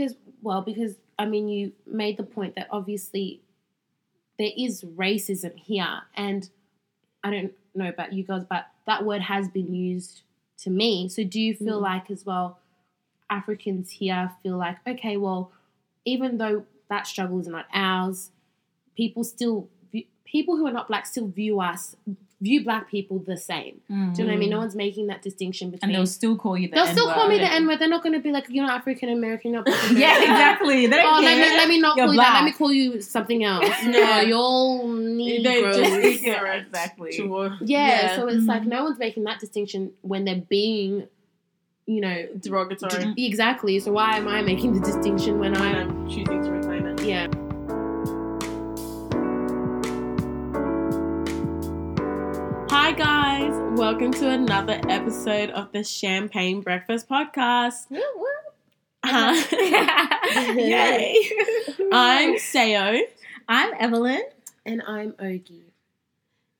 as well because I mean you made the point that obviously there is racism here, and I don't know about you guys, but that word has been used to me. So do you feel Mm. like as well Africans here feel like okay, well, even though that struggle is not ours, people still people who are not black still view us view black people the same. Do you know what I mean? No one's making that distinction between. Mm. And they'll still call you the They'll still call me the N-word. They're not going to be like, you're not African American, you're not black American. Yeah, exactly. They don't Oh, let me care. let me not You're call you that. Let me call you something else. No, you're all They Negroes. just Yeah, exactly. to- yeah, yeah. so it's like Mhm. no one's making that distinction when they're being, you know, derogatory. d- exactly. So why am I making the distinction when When I'm, I'm choosing to welcome to another episode of the Champagne Breakfast Podcast. Huh? Yay! I'm Sayo, I'm Evelyn. And I'm Ogie.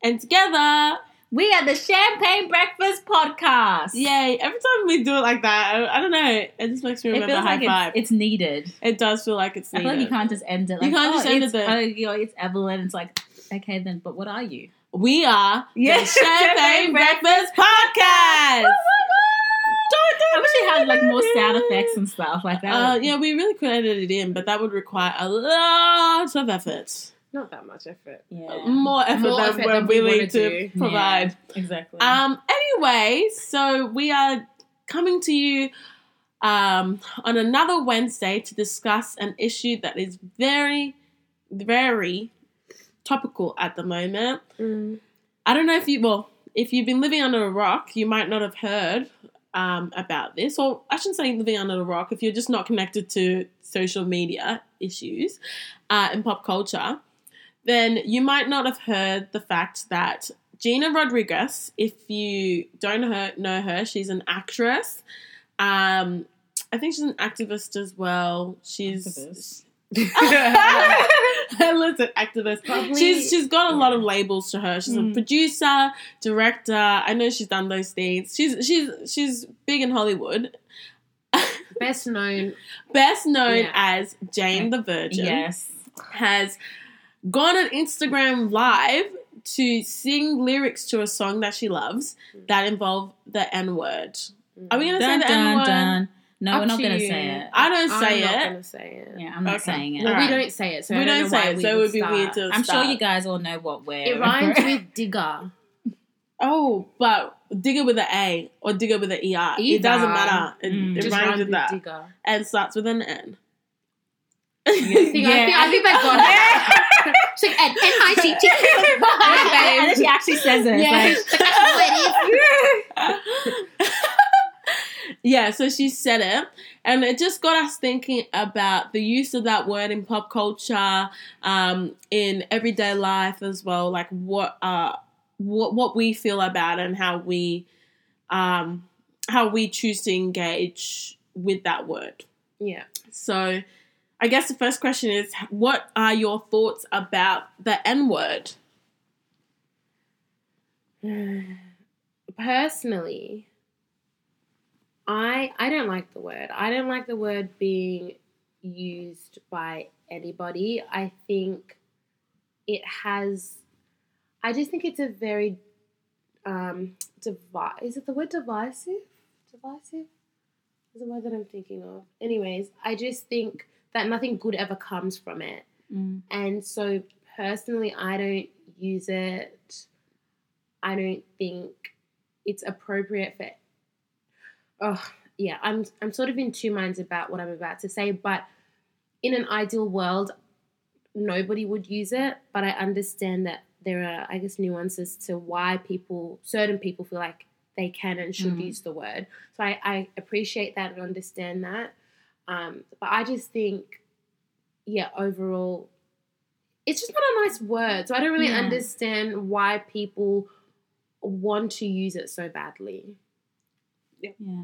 and together, We are the Champagne Breakfast Podcast. yay! Every time we do it like that, I, I don't know, it just makes me It remember feels high like five. it's, it's needed. it does feel like it's I feel like you can't just end it You can't oh, just end it's, it there. oh, you know, it's Evelyn. It's like, okay, then, but what are you? We are Yeah. the Champagne Champagne Breakfast Podcast. I wish it had like more sound effects and stuff like that. Uh, yeah, we really could edit it in, but that would require a lot of effort. Not that much effort. yeah. More effort More than effort we're than we willing wanna to do. provide. exactly. Um. Anyway, so we are coming to you um, on another Wednesday to discuss an issue that is very, very topical at the moment. Mm. I don't know if you well, if you've been living under a rock, you might not have heard um, about this, or I shouldn't say living under a rock. If you're just not connected to social media issues uh, and pop culture, then you might not have heard the fact that Gina Rodriguez, if you don't her, know her, she's an actress. Um, I think she's an activist as well. She's Listen, activist. Probably- She's she's got a lot of labels to her. She's a Mm. producer, director. I know she's done those things. She's she's she's big in Hollywood. Best known. Best known Yeah. as Jane the Virgin. yes. Has gone on Instagram live to sing lyrics to a song that she loves that involve the N word. Are we gonna Dun, say the N word? Dun. No, Up we're not going to say it. I don't I'm say not it. gonna say it. Yeah, I'm not Okay. saying it. Well, Alright. we don't say it, so We I don't, don't know say why it, we so it would would be start. weird to I'm start. sure you guys all know what we're. It rhymes with digger. Oh, but digger with an A or digger with an ER. It doesn't matter. It, Mm. it Just rhymes rhymes with that. digger. And starts with an N. I think, I think, I think that got it. She's like, N N I G G. and then she actually says it. Yeah, It's she's like, that's what it is. Yeah, so she said it, and it just got us thinking about the use of that word in pop culture, um, in everyday life as well. Like what, uh, what, what we feel about and how we, um, how we choose to engage with that word. Yeah. So, I guess the first question is, what are your thoughts about the N word? Personally, I I don't like the word. I don't like the word being used by anybody. I think it has. I just think it's a very um devi- Is it the word divisive? Divisive is the word that I'm thinking of. Anyways, I just think that nothing good ever comes from it. Mm. And so personally, I don't use it. I don't think it's appropriate for. Oh, yeah, I'm I'm sort of in two minds about what I'm about to say, but in an ideal world, nobody would use it. But I understand that there are, I guess, nuances to why people, certain people, feel like they can and should Mhm. use the word. So I, I appreciate that and understand that. Um, but I just think, yeah, overall, it's just not a nice word. So I don't really Yeah. understand why people want to use it so badly. Yeah,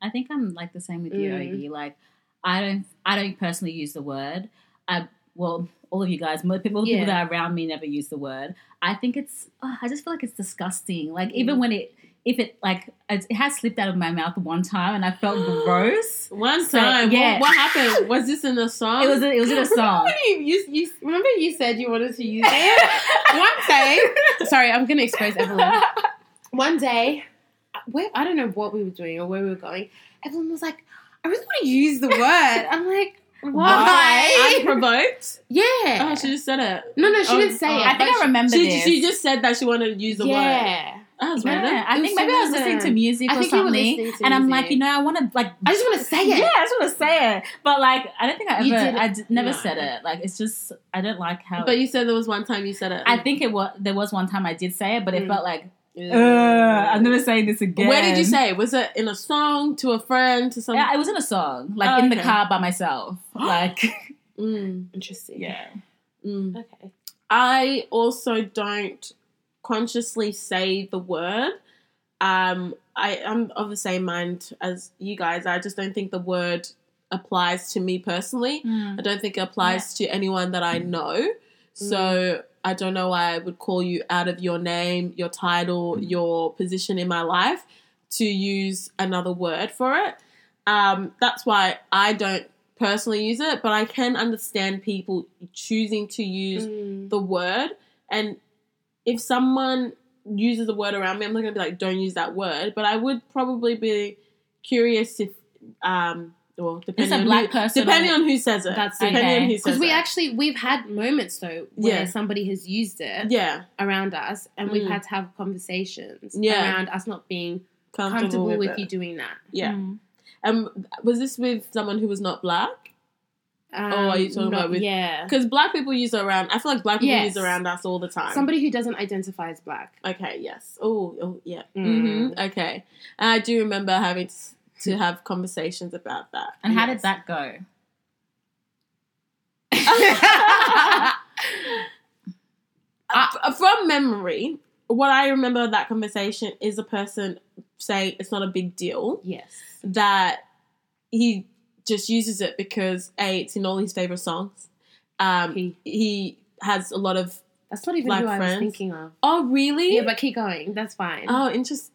I think I'm like the same with you, Mm. Like, I don't, I don't personally use the word. I well, all of you guys, most people, Yeah. people that are around me never use the word. I think it's, oh, I just feel like it's disgusting. Like even Mm. when it if it like it has slipped out of my mouth one time and I felt gross. One So, time, yeah. what, what happened? Was this in the song? It was a, it was in a song. when you, you, you remember you said you wanted to use it one day. Sorry, I'm going to expose Evelyn. One day, where I don't know what we were doing or where we were going. Evelyn was like, "I really want to use the word." I'm like, "Why?" Unprovoked. yeah. Oh, she just said it. no, no, she Oh, didn't say oh. it. I think I remember She, this. she just said that she wanted to use the word. yeah. That was Yeah. I think maybe so I was listening to music I or think you were something, and I'm like, you know, I want to like. I just want to say it. Yeah, I just want to say it, but like, I don't think I ever. did I d- never no. said it. Like, it's just I don't like how. But you said there was one time you said it. I think it was. There was one time I did say it, but it Mm. felt like. Uh, I'm never saying this again. Where did you say? Was it in a song to a friend to someone? Yeah, it was in a song, like Oh, in the car by myself. Like, Mm, Interesting. yeah. mm. Okay. I also don't consciously say the word. Um, I am of the same mind as you guys. I just don't think the word applies to me personally. Mm. I don't think it applies to anyone that I know. So I don't know why I would call you out of your name, your title, your position in my life to use another word for it. Um, that's why I don't personally use it, but I can understand people choosing to use Mm. the word. And if someone uses a word around me, I'm not gonna be like, don't use that word. But I would probably be curious if, um, well, depending a on black who, person depending on who says it. That's depending okay. on who says it. Because we it. actually we've had moments though where Yeah. somebody has used it yeah, around us, and we've Mm. had to have conversations Yeah. around us not being comfortable, comfortable with, with, you doing that. Yeah. Mm. Um, was this with someone who was not black? Um, Oh, are you talking not- about with- yeah Because black people use it around. I feel like black people Yes. use it around us all the time. somebody who doesn't identify as black? Okay. Yes. Oh. Oh. Yeah. Mm. hmm Okay. And I do remember having to, to have conversations about that. And how did that go? Uh, from memory, what I remember of that conversation is a person saying it's not a big deal. Yes. That he just uses it because a it's in all his favorite songs. Um, He- he has a lot of. That's not even who I was thinking of. Oh really? Yeah, but keep going. That's fine. oh, interesting.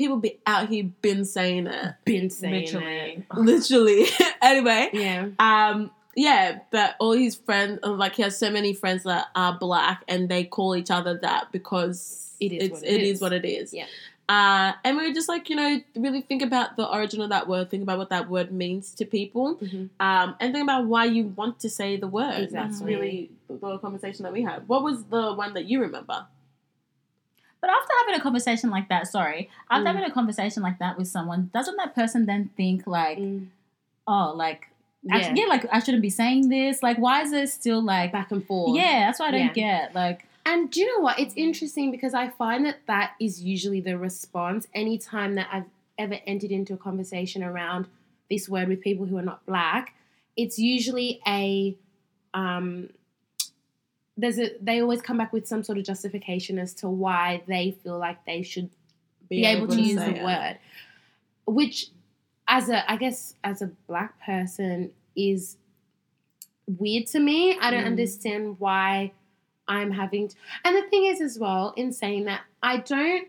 People be out here been saying it been saying Literally. literally. anyway. Yeah. Um, yeah, but all his friends, uh, like he has so many friends that are black, and they call each other that because It is it's, what it it is. is. what it is. Yeah. Uh, and we were just like, you know, really think about the origin of that word, think about what that word means to people, Mhm. um, and think about why you want to say the word. That's really the, the conversation that we had. What was the one that you remember? But after having a conversation like that, sorry, after Mm. having a conversation like that with someone, doesn't that person then think like, Mm. oh, like, Yeah. actually, yeah, like I shouldn't be saying this? Like, why is it still like, Back and forth. yeah, that's what I don't get. Like, And do you know what? It's interesting because I find that that is usually the response anytime that I've ever entered into a conversation around this word with people who are not black. It's usually a um, there's a they always come back with some sort of justification as to why they feel like they should be, able, to, use the it. word, which as a I guess as a black person is weird to me. I don't Mm. understand why I'm having to, and the thing is as well in saying that I don't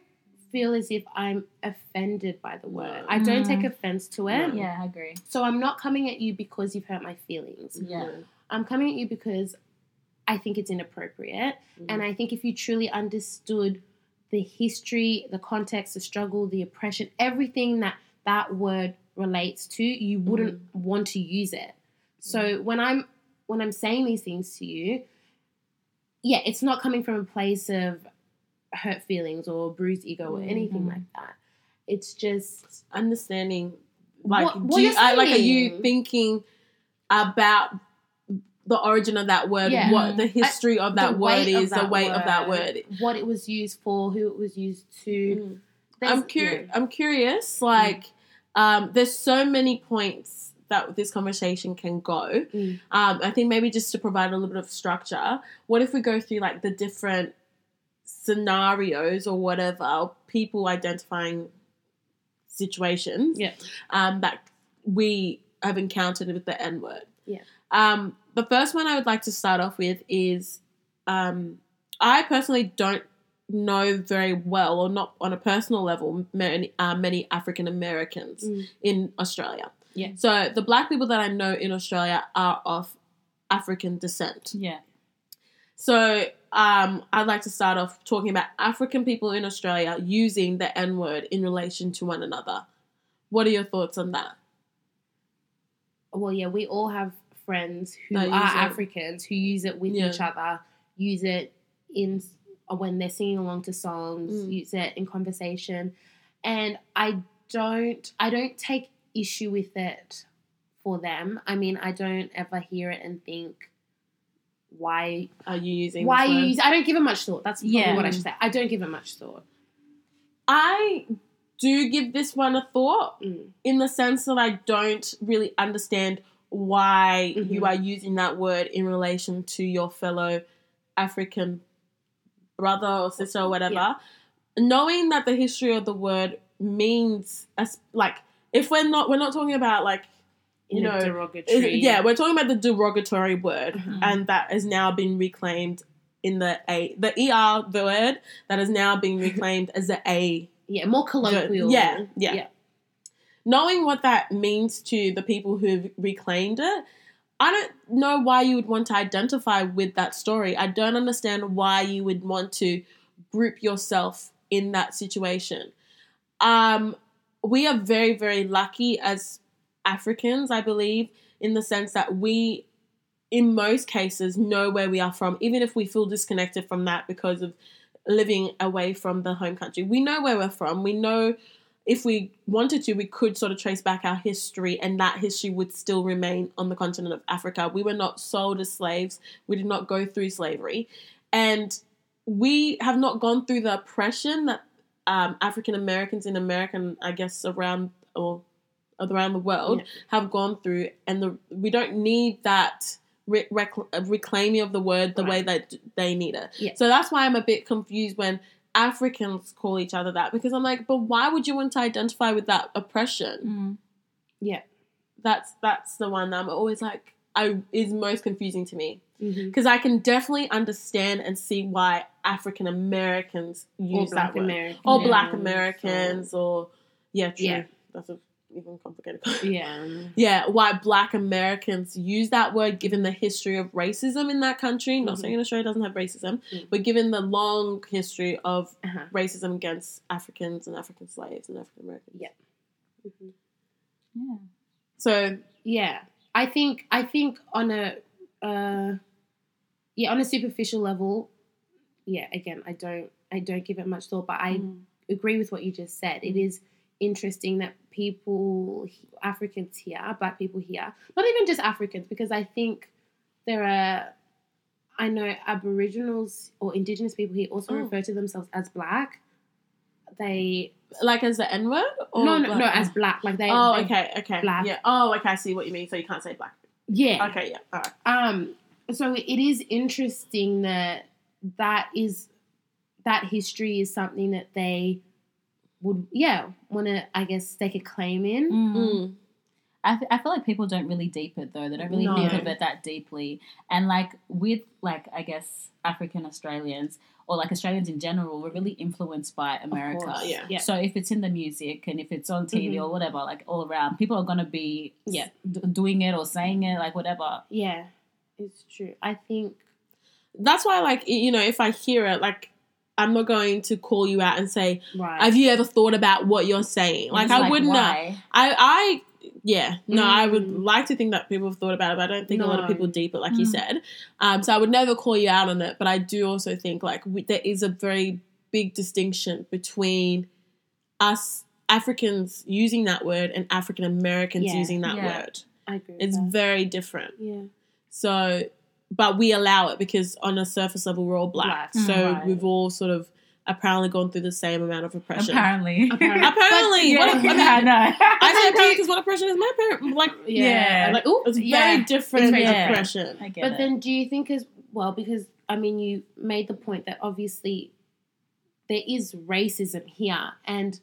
feel as if I'm offended by the word. I don't Mm. take offense to it. Yeah, I agree. So I'm not coming at you because you've hurt my feelings. Yeah. I'm coming at you because I think it's inappropriate. Mm. And I think if you truly understood the history, the context, the struggle, the oppression, everything that that word relates to, you wouldn't want to use it. So when I'm when I'm saying these things to you, yeah, it's not coming from a place of hurt feelings or bruised ego or anything Mhm. like that. It's just understanding like What- what do you, I, like are you thinking about the origin of that word Yeah. what the history of that the word is the that weight of that word what it was used for, who it was used to. i'm curious yeah. i'm curious like um there's so many points that this conversation can go Mm. um i think maybe just to provide a little bit of structure what if we go through like the different scenarios or whatever people identifying situations Yeah. um, that we have encountered with the N word. Yeah. Um, the first one I would like to start off with is um, I personally don't know very well, or not on a personal level, many, uh, many African Americans Mm. in Australia. Yeah. So the black people that I know in Australia are of African descent. Yeah. So um, I'd like to start off talking about African people in Australia using the N word in relation to one another. What are your thoughts on that? well, yeah, we all have friends who That are. Africans who use it with Yeah. each other, use it in when they're singing along to songs, Mm. use it in conversation, and I don't, I don't take issue with it for them. I mean, I don't ever hear it and think why, Are you using? why you use. I don't give it much thought. That's probably Yeah. what I should say. I don't give it much thought. I do give this one a thought Mm. in the sense that I don't really understand why Mhm. you are using that word in relation to your fellow African brother or sister or whatever. Yeah. Knowing that the history of the word means as like if we're not we're not talking about like you a know derogatory. yeah we're talking about the derogatory word Mhm. and that has now been reclaimed in the a the er the word that is now being reclaimed as the a yeah, more colloquial. yeah, yeah. yeah. Knowing what that means to the people who've reclaimed it, I don't know why you would want to identify with that story. I don't understand why you would want to group yourself in that situation. Um, we are very, very lucky as Africans, I believe, in the sense that we, in most cases, know where we are from, even if we feel disconnected from that because of living away from the home country. We know where we're from. We know if we wanted to, we could sort of trace back our history, and that history would still remain on the continent of Africa. We were not sold as slaves, we did not go through slavery, and we have not gone through the oppression that um, African Americans in America, and I guess around or around the world, Yeah. have gone through, and the we don't need that. Re- rec- reclaiming of the word the way that they need it. Yeah. So that's why I'm a bit confused when Africans call each other that because I'm like, but why would you want to identify with that oppression? Mm. That's that's the one that I'm always like, I is most confusing to me Mhm. because I can definitely understand and see why African Americans Or use black that word, Americans. or Black or- Americans, or yeah, true. Yeah. That's a, even complicated. Yeah. yeah, why Black Americans use that word given the history of racism in that country. Not Mhm. saying Australia doesn't have racism, Mm. but given the long history of Uh-huh. racism against Africans and African slaves and African Americans. Yeah. Mhm. Yeah. So Yeah, I think I think on a uh, yeah on a superficial level, yeah. Again, I don't I don't give it much thought, but I mm, agree with what you just said. It is interesting that people Africans here, Black people here, not even just Africans, because I think there are. I know Aboriginals or Indigenous people here also Oh. refer to themselves as Black. They like as the N word? no no no as Black like they Oh, they- okay, okay. black. Yeah. Oh, okay. I see what you mean. So you can't say black. yeah Okay, yeah. All right. Um, so it is interesting that that is that history is something that they would, yeah, want to, I guess, stake a claim in. Mm. Mm. I, th- I feel like people don't really deep it though. They don't really No. think of it that deeply. And like with like I guess African Australians or like Australians in general, we're really influenced by America. course, yeah. yeah. So if it's in the music and if it's on TV Mhm. or whatever, like all around, people are gonna be Yeah. d- doing it or saying it, like whatever. Yeah, it's true. I think, That's why, like, you know, if I hear it, like, I'm not going to call you out and say, right. "Have you ever thought about what you're saying?" Like, I wouldn't know. I, I, yeah, no, I would Mm. like to think that people have thought about it, but I don't think a lot of people deep it, like you Mm. said. Um, so I would never call you out on it, but I do also think like we, there is a very big distinction between us Africans using that word and African Americans Yeah. using that Yeah. word. I agree. It's that. very different. yeah. So, but we allow it because on a surface level we're all black. Black. So Mm, right. we've all sort of apparently gone through the same amount of oppression. Apparently. Apparently. Apparently, yeah, what, I mean, I know. I say apparently because what oppression is my parent like Yeah. Yeah. Like, oh, it's yeah. very different It's very different. oppression. I get But it. then, do you think as well? Because I mean, you made the point that obviously there is racism here, and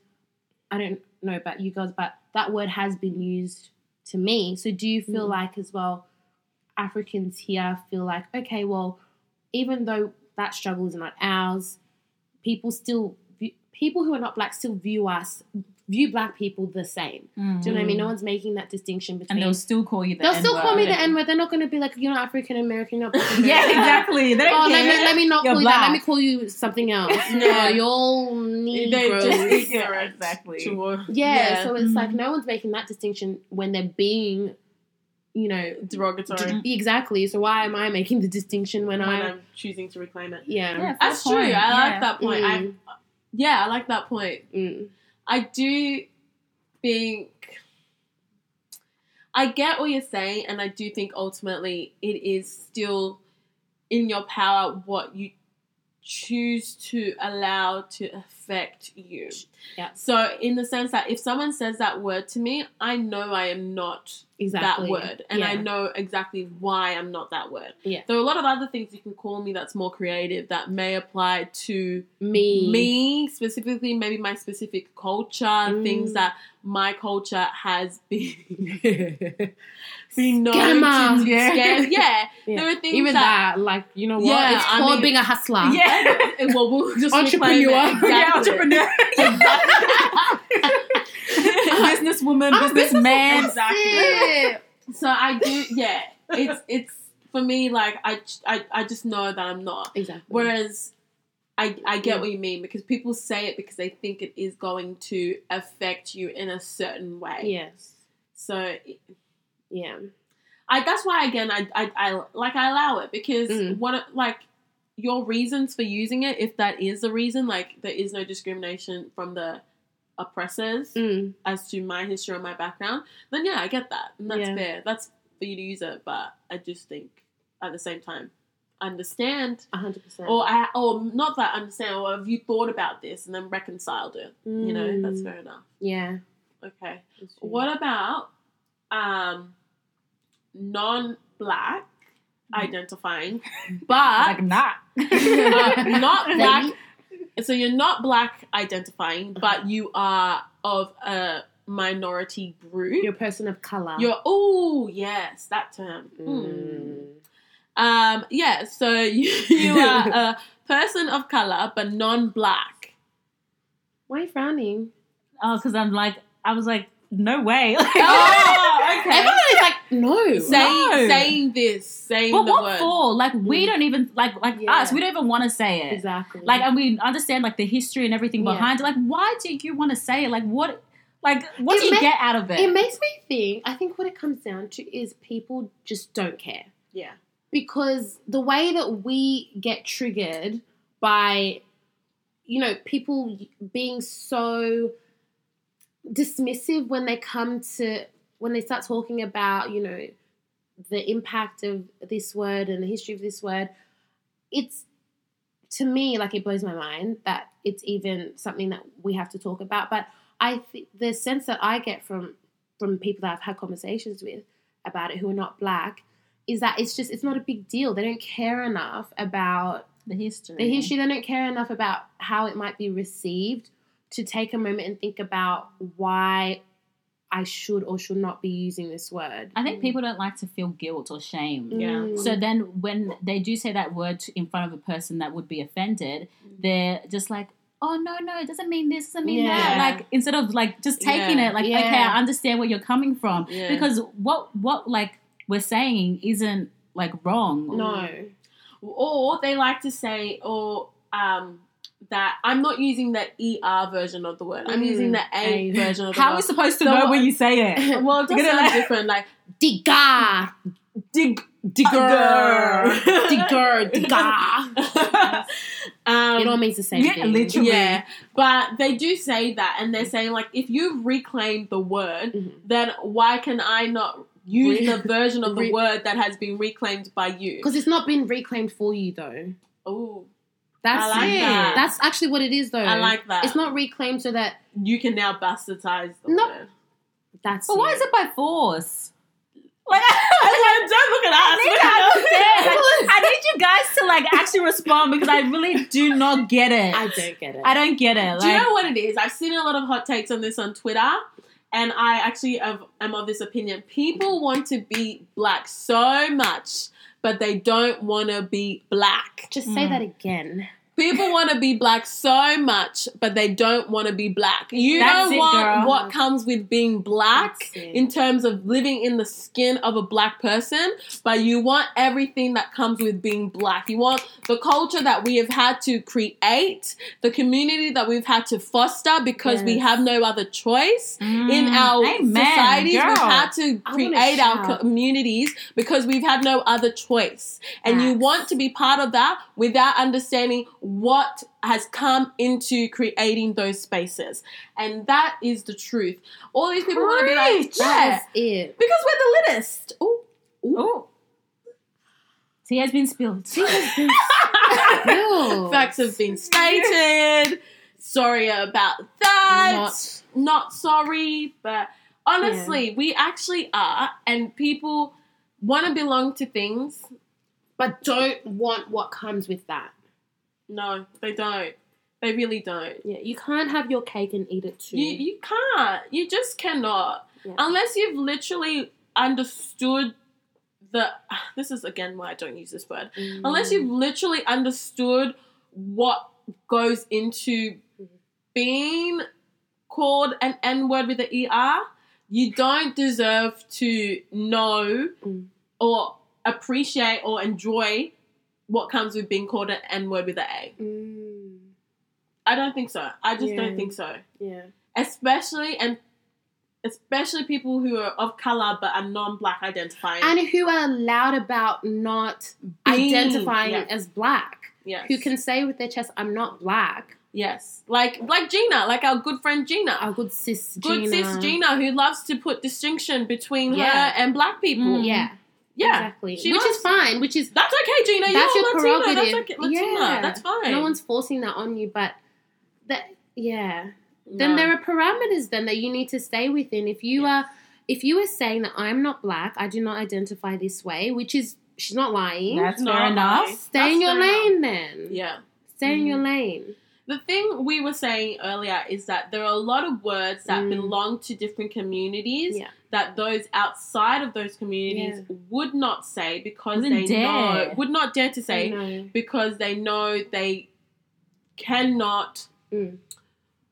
I don't know about you guys, but that word has been used to me. So, do you feel Mm. like as well, Africans here feel like, okay, well, even though that struggle is not ours, people still people who are not black still view us view black people the same. Mm. Do you know what I mean? No one's making that distinction between. And they'll still call you the They'll still call me the N-word. They're not going to be like, you're not African American, you're not black Yeah, exactly. They don't Oh, let me, let me not You're call you that. Let me call you something else. No, you're all They Negroes. just Yeah, exactly. to- yeah, so it's like Mhm. no one's making that distinction when they're being, you know, derogatory d- exactly. So why am I making the distinction when, when I? I'm choosing to reclaim it. Yeah. Yeah, That's fair true. point. I like Yeah. that point. I Mm, yeah, I like that point. mm. I do think I get what you're saying, and I do think ultimately it is still in your power what you choose to allow to affect you. Yeah. So, in the sense that if someone says that word to me, I know I am not Exactly. that word, and I know exactly why I'm not that word. Yeah. There are a lot of other things you can call me that's more creative that may apply to me. me specifically, maybe my specific culture, Mm. things that my culture has been been known Scammer. to Yeah. scam. Yeah, Yeah. there are things Even that. that, like you know what? Yeah, it's I called mean- being a hustler. Yeah. well, we'll just Entrepreneur. reclaim it. Yeah, Exactly. entrepreneur. Businesswoman, Oh, businessman. Exactly. So I do. Yeah, it's it's for me like I I I just know that I'm not. Exactly. Whereas I, I get Mm. what you mean because people say it because they think it is going to affect you in a certain way. yes. So Yeah. I that's why again I I, I like I allow it because Mm. what like your reasons for using it if that is the reason like there is no discrimination from the oppressors Mm. as to my history or my background then yeah I get that and that's Yeah. fair that's for you to use it but I just think at the same time understand A hundred percent. or I or not that understand or have you thought about this and then reconciled it you know that's Mm. fair enough Yeah. okay what about um non-black identifying, but like not. uh, not black? So you're not black identifying, but you are of a minority group. You're a person of color. You're oh yes, that term. Mm. Mm. Um, yeah. So you, you are a person of color, but non-black. Why are you frowning? Oh, because I'm like, I was like, no way. Oh, okay. Everyone is like, no. saying No. saying this, saying but the what word. for? Like, we Mm. don't even like like Yeah. us. We don't even want to say it. exactly. Like, and we understand like the history and everything Yeah. behind it. Like, why do you want to say it? Like, what? Like, what It do you ma- get out of it? it makes me think. I think what it comes down to is people just don't care. Yeah. because the way that we get triggered by you know people being so dismissive when they come to when they start talking about you know the impact of this word and the history of this word it's to me like it blows my mind that it's even something that we have to talk about. But i th- the sense that i get from from people that i've had conversations with about it who are not black is that it's just it's not a big deal. They don't care enough about the history. the history. They don't care enough about how it might be received to take a moment and think about why i should or should not be using this word I think people don't like to feel guilt or shame. Yeah. Mm. So then, when they do say that word in front of a person that would be offended, they're just like, "Oh no, no, it doesn't mean this, doesn't mean that." Like instead of like just taking Yeah. it, like, Yeah. okay, I understand where you're coming from, Yeah. because what what like we're saying isn't like wrong. no Or they like to say, or um, that I'm not using the ER version of the word. I'm Mm, using the A, A. version of the How are we supposed to So know what- when you say it? well, it does sound like- different. Like digga dig, digger digger digga um, it all means the same yeah, thing literally. Yeah, but they do say that, and they're saying like, if you reclaimed the word, Mhm. then why can I not use the version of the re- word that has been reclaimed by you? because it's not been reclaimed for you though Oh, that's I like it that. that's actually what it is though I like that. it's not reclaimed so that You can now bastardize the No. word. that's But why is it by force? Like, Don't look at I need. Like, I need you guys to like actually respond because I really do not get it. i don't get it I don't get it. Do you know what it is? I've seen a lot of hot takes on this on Twitter, and I actually have, am of this opinion. People want to be black so much, but they don't want to be black. just say Mm. that again People want to be black so much, but they don't want to be black. You That's don't it, want girl. what comes with being black in terms of living in the skin of a black person, but you want everything that comes with being black. You want the culture that we have had to create, the community that we've had to foster because we have no other choice in Mm, our amen, societies. We've girl. had to create our communities because we've had no other choice. And you want to be part of that without understanding what has come into creating those spaces. And that is the truth. All these people want to be like, yeah, That is it. because we're the littest. Ooh. Oh. Tea has been spilled. Ew. Facts have been stated. Sorry about that. Not- Not sorry, but honestly, we actually are, and people want to belong to things. But don't want what comes with that. No, they don't. They really don't. Yeah, you can't have your cake and eat it too. You you can't. You just cannot. Yeah. Unless you've literally understood the this is again why I don't use this word. Mm. Unless you've literally understood what goes into being called an N word with the ER, you don't deserve to know Mm. or appreciate or enjoy what comes with being called an N word with an A. Mm, I don't think so. I just Yeah. don't think so. yeah. especially and especially people who are of color but are non-black identifying. And who are loud about not Being- identifying yeah. as black. yes. Who can say with their chest, I'm not black. yes, like like Gina, like our good friend Gina, Our good sis good Gina. sis Gina, who loves to put distinction between Yeah. her and black people. Mm. Yeah, Yeah, exactly. She which loves- is fine, which is that's okay, Gina. That's You're your Latina. prerogative. That's okay, Latina. Yeah. That's fine. no one's forcing that on you, but that yeah. Then there are parameters then that you need to stay within. If you Yeah. are if you are saying that I'm not black, I do not identify this way, which is she's not lying. That's No, fair enough. no. stay That's in your fair enough. lane then. Yeah. Stay in Mm-hmm. your lane. The thing we were saying earlier is that there are a lot of words that Mm. belong to different communities Yeah. that those outside of those communities would not say because Wouldn't they dare. know would not dare to say because they know they cannot Mm.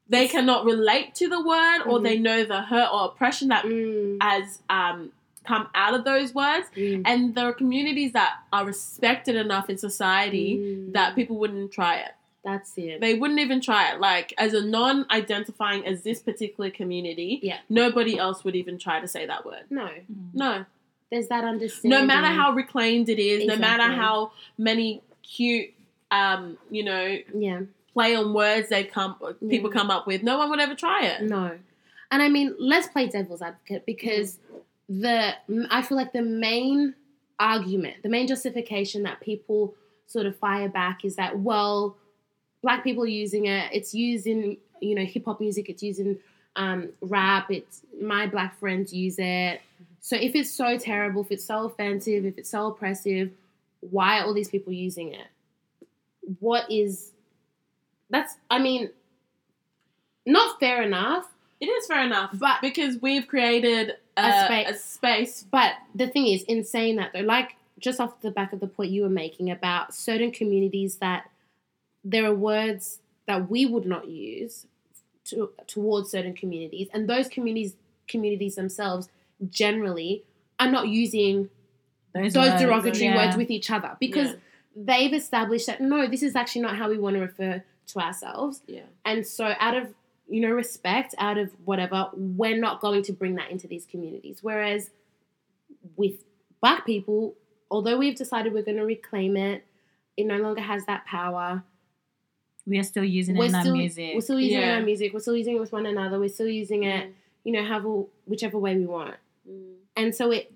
they cannot relate to the word or Mhm. they know the hurt or oppression that Mm, has um, come out of those words mm, and there are communities that are respected enough in society mm. that people wouldn't try it That's it. they wouldn't even try it. Like as a non-identifying as this particular community, Yeah. nobody else would even try to say that word. no, No, there's that understanding. no matter how reclaimed it is, no matter how many cute, um, you know, yeah, play on words they come people Yeah. come up with, no one would ever try it. no, and I mean, let's play devil's advocate because the I feel like the main argument, the main justification that people sort of fire back is that well, black people are using it. It's used in you know hip hop music. It's used in um, rap. It's my black friends use it. So if it's so terrible, if it's so offensive, if it's so oppressive, why are all these people using it? What is that's I mean not fair enough, It is fair enough, But- because we've created a, A a, space. space. but the thing is in saying that though, like just off the back of the point you were making about certain communities that there are words that we would not use to, towards certain communities and those communities communities themselves generally are not using Those, those words, derogatory yeah. words with each other because Yeah. they've established that no, this is actually not how we want to refer to ourselves. Yeah. And so, out of you know respect, out of whatever, we're not going to bring that into these communities. Whereas with black people, although we've decided we're going to reclaim it, it no longer has that power. We are still using it We're in our still music. we're still using it in our music. We're still using it with one another. We're still using it, you know, however whichever way we want. Mm. And so it,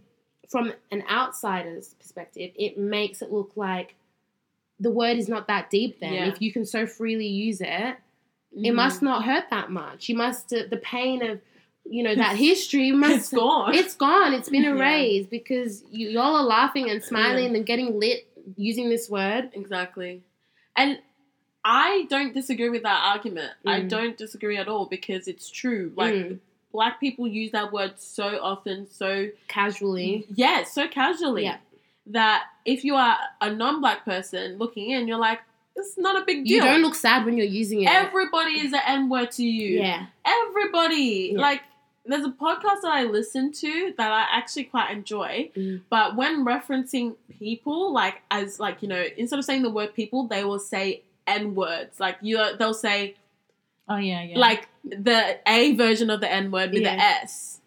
from an outsider's perspective, it makes it look like the word is not that deep. Then, Yeah. if you can so freely use it, it Mhm. must not hurt that much. You must uh, the pain of, you know, that history must. It's gone. It's gone. It's been Yeah. erased because you, y'all are laughing and smiling and getting lit using this word. Exactly. And I don't disagree with that argument. I Mm. don't disagree at all because it's true. Like Mm. black people use that word so often, so Casually, yeah, so casually Yeah. that if you are a non-black person looking in, you're like, it's not a big deal. You don't look sad when you're using it. Everybody is an N word to you. yeah. Everybody. Yeah. Like, there's a podcast that I listen to that I actually quite enjoy. Mm. But when referencing people, like as like you know, instead of saying the word people, they will say N words. Like you, they'll say Oh yeah, yeah. like the A version of the N word with Yeah. the S,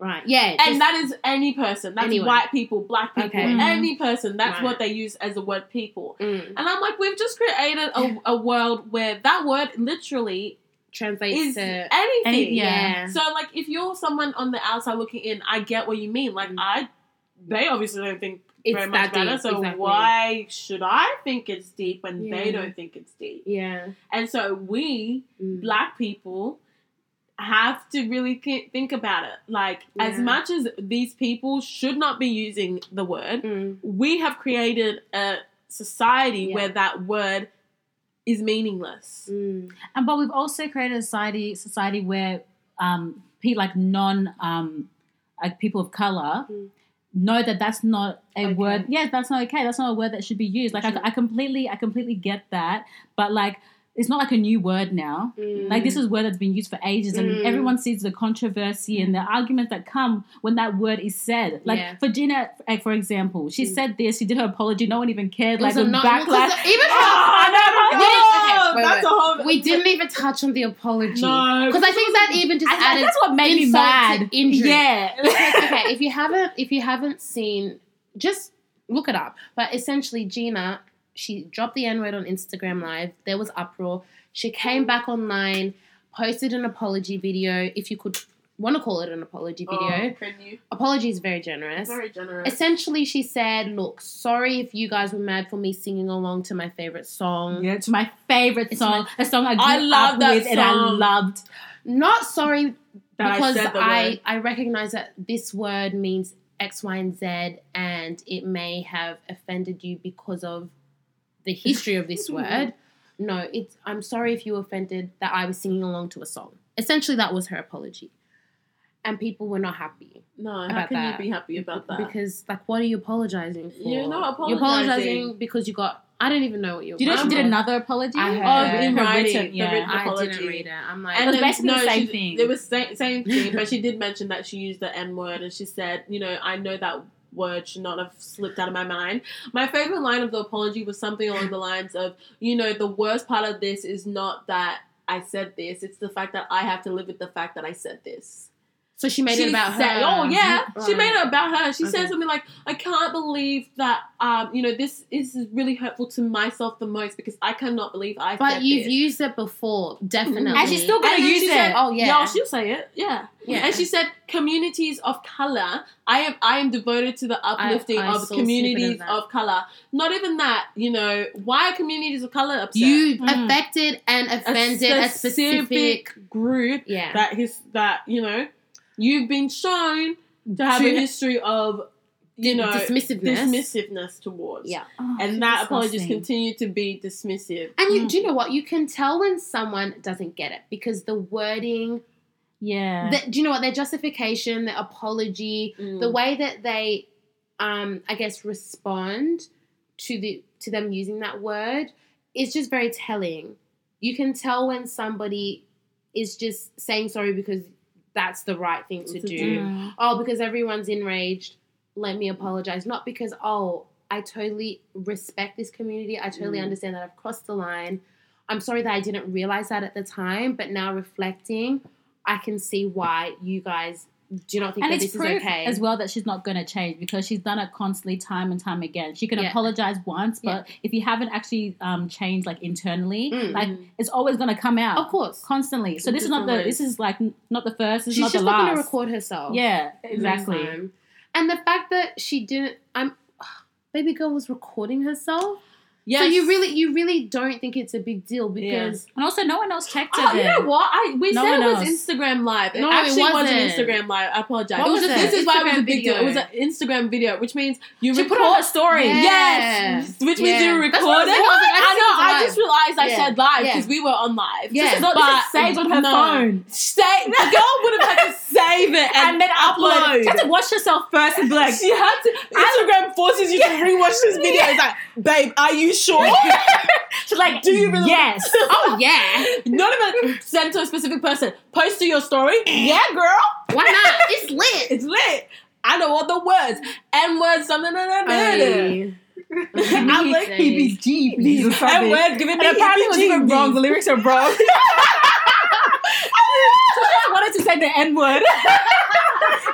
Right. Yeah. and that is any person. That's Anyone. white people, black people, Okay. Mhm. any person. That's Right. what they use as the word people. Mm. And I'm like, we've just created a, a world where that word literally translates is to anything. Any- yeah. So like if you're someone on the outside looking in, I get what you mean. Like Mm. I they obviously don't think It's very that much better. deep, So exactly. why should I think it's deep when they don't think it's deep? Yeah. And so we Mm. black people have to really thi- think about it. Like as much as these people should not be using the word, Mm. we have created a society Yeah. where that word is meaningless. Mm. and but we've also created a society society where um people like non um like people of color Mm. Know that that's not a Okay. word yeah that's not okay that's not a word that should be used like I, I completely i completely get that but like it's not like a new word now Mm. like this is a word that's been used for ages and Mm. everyone sees the controversy and the arguments that come when that word is said like Yeah. for gina for example she Mm. said this she did her apology no one even cared like the a not- backlash even Oh, no, We didn't- okay, wait, that's wait. a whole. we didn't even touch on the apology No, because I think that even just I- added that's what made me mad injury. yeah Because, okay, if you haven't if you haven't seen, just look it up. But essentially, Gina, she dropped the N word on Instagram Live. There was uproar. She came back online, posted an apology video. If you could want to call it an apology oh, video, Oh, can you? apology is very generous. Very generous. Essentially, she said, "Look, sorry if you guys were mad for me singing along to my favorite song. Yeah, it's my favorite It's song. a song I grew I love up that with and I loved. Not sorry That because I I. I recognize that this word means X, Y, and Z, and it may have offended you because of the history of this word. No, it's I'm sorry if you were offended that I was singing along to a song. Essentially, that was her apology, and people were not happy No, how can that. you be happy about that? because, like, what are you apologizing for? You're not You're apologizing. apologizing because you got. I don't even know what you're. Do you know she did another apology? I oh, heard. in Her writing, written, the yeah. written I didn't read it. I'm like, And It was then, basically the same she- thing. It was same, same thing, but she did mention that she used the N word, and she said, you know, I know that word should not have slipped out of my mind. My favorite line of the apology was something along the lines of, you know, the worst part of this is not that I said this; it's the fact that I have to live with the fact that I said this. So she made She it about said- her. Oh yeah, she made it about her. She Okay. said something like, "I can't believe that um, you know this is really hurtful to myself the most because I cannot believe I." But said you've this. used it before, definitely. And she's still gonna And use it. said- Oh, yeah. yeah, she'll say it. Yeah, Yeah. And she said, "Communities of color. I am. I am devoted to the uplifting I of communities of of color. Not even that. You know, why are communities of color upset? you Mm. affected and offended a specific, group yeah. that his that you know you've been shown to have To- a history of you know dismissiveness. dismissiveness towards. Yeah. Oh, And that apology disgusting. continue to be dismissive. And you Mm. do you know what? You can tell when someone doesn't get it because the wording, Yeah. the, do you know what? Their justification, their apology, Mm. the way that they, um, I guess, respond to the to them using that word is just very telling. You can tell when somebody is just saying sorry because that's the right thing to To do. do. Mm. oh, because everyone's enraged, let me apologize. Not because, oh, I totally respect this community. I totally Mm. understand that I've crossed the line. I'm sorry that I didn't realize that at the time, but now reflecting, I can see why you guys do you not think And that this is okay. as well that she's not going to change because she's done it constantly, time and time again. She can Yeah. apologize once, but if you haven't actually um, changed like internally, Mm. like it's always going to come out Of course. constantly. So this is not the this is like not the first. This She's just not the not going to record herself. Yeah, exactly. And the fact that she didn't, I'm, baby girl was recording herself. So you really, you really don't think it's a big deal because And also, no one else checked Oh, it. you know what? I we No said it was else. Instagram Live. It No, it actually wasn't. wasn't. Instagram Live. I apologize. What it was was just, it? this is why it was a big deal. It was an Instagram video, which means you She record put on her story. Yeah. Yes, which means Yeah. you record it. it was. I know. I just realized I Yeah. said live Yeah. because we were on live. Yeah. This is not But saved on her phone. Say the girl would have had to save it and, then upload. She had to watch herself first and be like, She had to. Instagram forces you to rewatch this video. It's like, babe, are you sure? She's like, Do you really- Yes. Oh yeah. Not even send to a specific person. Post to your story. Yeah, girl. Why not? It's lit. It's lit. I know all the words. N words, something, and Ay. I'm like, Say. Heebie's jeebies or N something. words giving me apparently it was even wrong. The lyrics are wrong. just wanted to say the N word.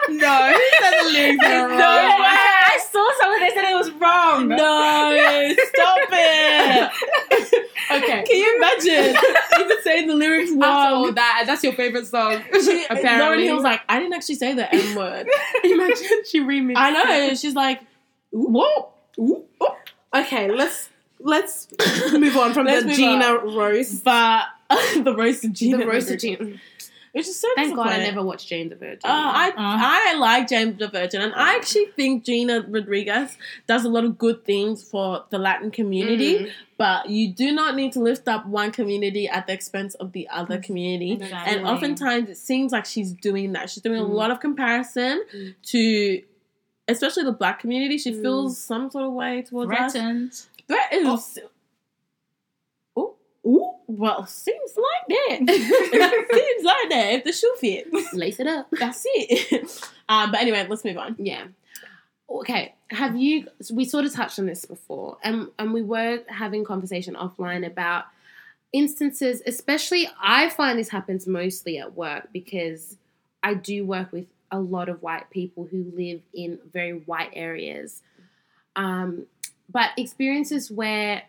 No, he said the No way. I saw someone that said it was wrong. No, stop it. Okay. Can you imagine even saying the lyrics After all wrong? that, that's your favorite song. She, Lauryn Apparently. Hill's like, I didn't actually say the N word. Imagine she remixed. I know. it. She's like. Ooh, oh. Okay, let's let's move on from Let's the Gina roast. But the roast of Gina. the roast of Gina. Which is so Thank God I never watched Jane the Virgin. Uh, I Uh. I like Jane the Virgin, and I actually think Gina Rodriguez does a lot of good things for the Latin community. Mm. But you do not need to lift up one community at the expense of the other community. Exactly. And oftentimes it seems like she's doing that. She's doing a Mm. lot of comparison Mm. to, especially the black community. She Mm. feels some sort of way towards us. That is. Oh, ooh, well, seems like that. seems like that. If the shoe fits. Lace it up. That's it. um, but anyway, let's move on. Yeah. Okay. Have you? We sort of touched on this before, and and we were having conversation offline about instances. Especially, I find this happens mostly at work because I do work with a lot of white people who live in very white areas. Um, but experiences where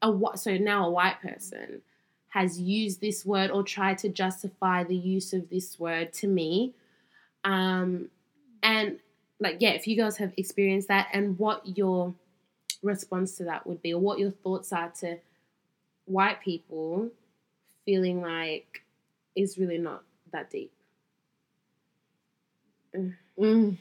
a wh- so now a white person has used this word or tried to justify the use of this word to me. Um, and like, yeah, if you guys have experienced that and what your response to that would be, or what your thoughts are to white people feeling like is really not that deep. Mm.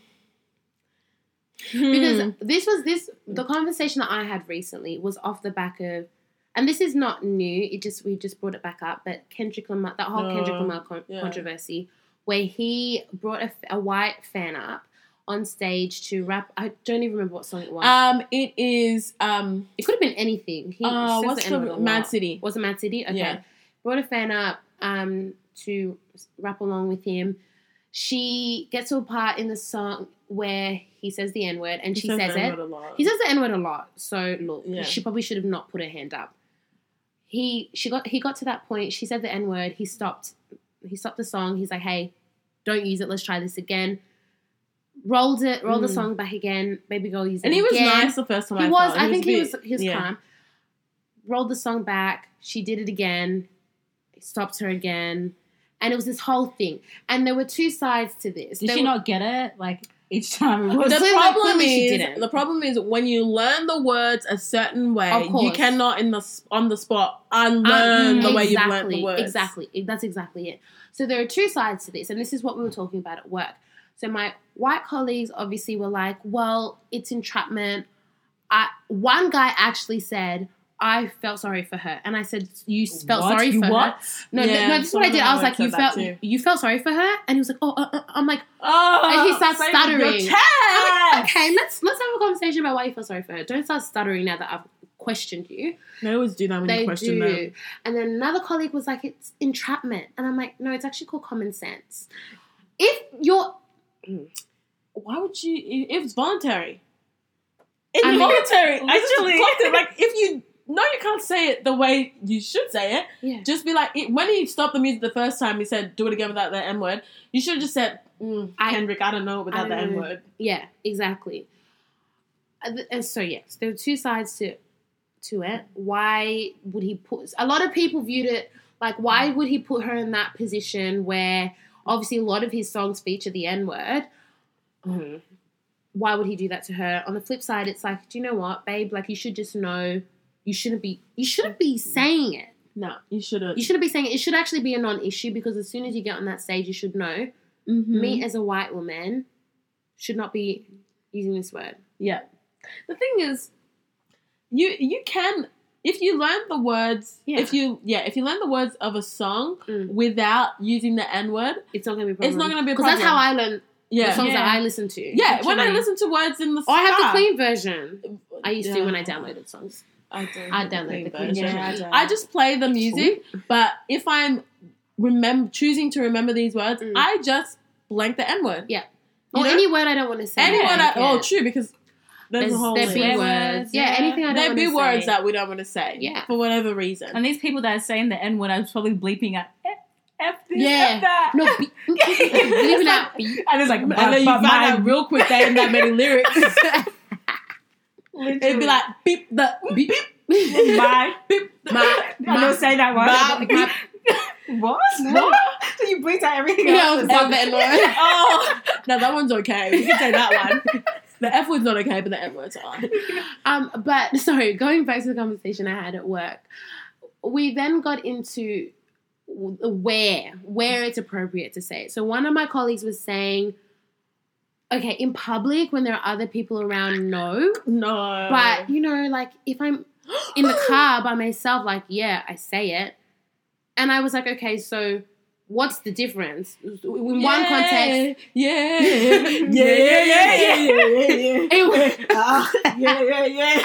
Because Hmm. this was this the conversation that I had recently was off the back of, and this is not new. It just we just brought it back up, but Kendrick Lamar, that whole Kendrick Lamar con- Yeah. controversy, where he brought a, a white fan up on stage to rap. I don't even remember what song it was. um, it is um, it could have been anything. He uh, what's N-word the a Mad. City? Was it Mad City? Okay. Yeah. Brought a fan up um, to rap along with him. She gets to a part in the song where he says the N word and she He says the it. N-word a lot. He says the N word a lot. So look, Yeah. she probably should have not put her hand up. He she got he got to that point. She said the N word. He stopped. He stopped the song. He's like, "Hey, don't use it. Let's try this again." Rolled it. Rolled the Mm. song back again. Baby girl used it again. and he was again. nice the first time. He I was. saw I him. think a he bit- was. He was yeah. calm. Rolled the song back. She did it again. Stopped her again, and it was this whole thing. And there were two sides to this. Did There she were- not get it? Like each time it was. The Clearly- problem clearly she is didn't. the problem is when you learn the words a certain way, you cannot in the on the spot unlearn Um, the way you've learned the words. Exactly. That's exactly it. So there are two sides to this, and this is what we were talking about at work. So my white colleagues obviously were like, "Well, it's entrapment." I, one guy actually said, "I felt sorry for her," and I said, "You felt What? sorry You for her." No, Yeah, th- no, this is what I did. I was like, "You felt too. you felt sorry for her," and he was like, "Oh," uh, uh. I'm like, Oh, And he starts say your stuttering. chest. I'm like, "Okay, let's let's have a conversation about why you feel sorry for her. Don't start stuttering now that I've questioned you." They always do that when you They question do. them. And then another colleague was like, it's entrapment. And I'm like, no, it's actually called common sense. If you're Why would you? If it's voluntary, I mean, involuntary. literally. Actually, like if you know you can't say it the way you should say it, yeah. just be like it, when he stopped the music the first time. He said, "Do it again without the N word." You should have just said, mm, I- "Kendrick, I don't know without the N word. Yeah, exactly. Uh, And so yes, there are two sides to to it. Why would he put a lot of people viewed it like why would he put her in that position where obviously a lot of his songs feature the N-word? Why would he do that to her? On the flip side, it's like, do you know what, babe? Like you should just know you shouldn't be you shouldn't be saying it. No, you should have. You shouldn't be saying it. It should actually be a non-issue because as soon as you get on that stage, you should know. Mm-hmm. Me as a white woman should not be using this word. Yeah. The thing is, you you can if you learn the words. Yeah. If you yeah, if you learn the words of a song Mm. without using the N word, It's not going to be a problem. it's not going to be because that's how I learn the yeah songs Yeah. that I listen to. yeah. When I listen to words in the Oh, I have the clean version. I used to when I downloaded songs. I don't. I don't like the clean version. version. Yeah, I don't. I just play the music, but if I'm remember choosing to remember these words, Mm. I just blank the N word. Yeah. You Or know? any word I don't want to say. Any word. I, don't oh, true because there's, There's, a whole there list. be words. words, Yeah, yeah. anything I don't There want be words say. that we don't want to say. Yeah. For whatever reason. And these people that are saying the N word, I was probably bleeping at F, F this, Yeah. F that. No, beep. Leaving out beep. And it's like, and but, then you but find out real quick they ain't that many lyrics. It'd be like beep the beep beep my, beep My- I don't say that one. My- my- what? What? so you bleeped out everything Yeah, else. the N word. oh, no, that one's okay. We can say that one. The F word's not okay, but the N word's are. Um, but sorry, going back to the conversation I had at work, we then got into where where it's appropriate to say it. So one of my colleagues was saying, okay, in public when there are other people around, no, No. but you know, like if I'm in the car by myself, like yeah, I say it, and I was like, okay, so. What's the difference? In one context, Yeah. Yeah. Yeah. Yeah. Yeah. Yeah. It- Yeah. Yeah. Yeah.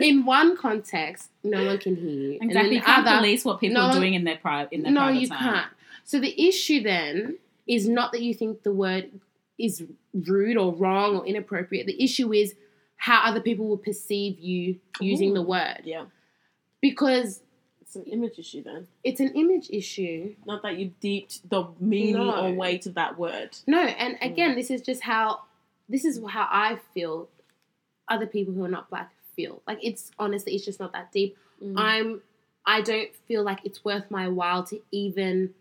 in one context, no one can hear you. Exactly. in You can't other, police what people no are doing in their private in their no, private you time. can't. So the issue then is not that you think the word is rude or wrong or inappropriate. The issue is how other people will perceive you using Ooh. the word Yeah. because It's an image issue then. it's an image issue. Not that you deeped the meaning No. or weight of that word. No, and Mm. again, this is just how this is how I feel. Other people who are not black feel like it's honestly, it's just not that deep. Mm. I'm I don't feel like it's worth my while to even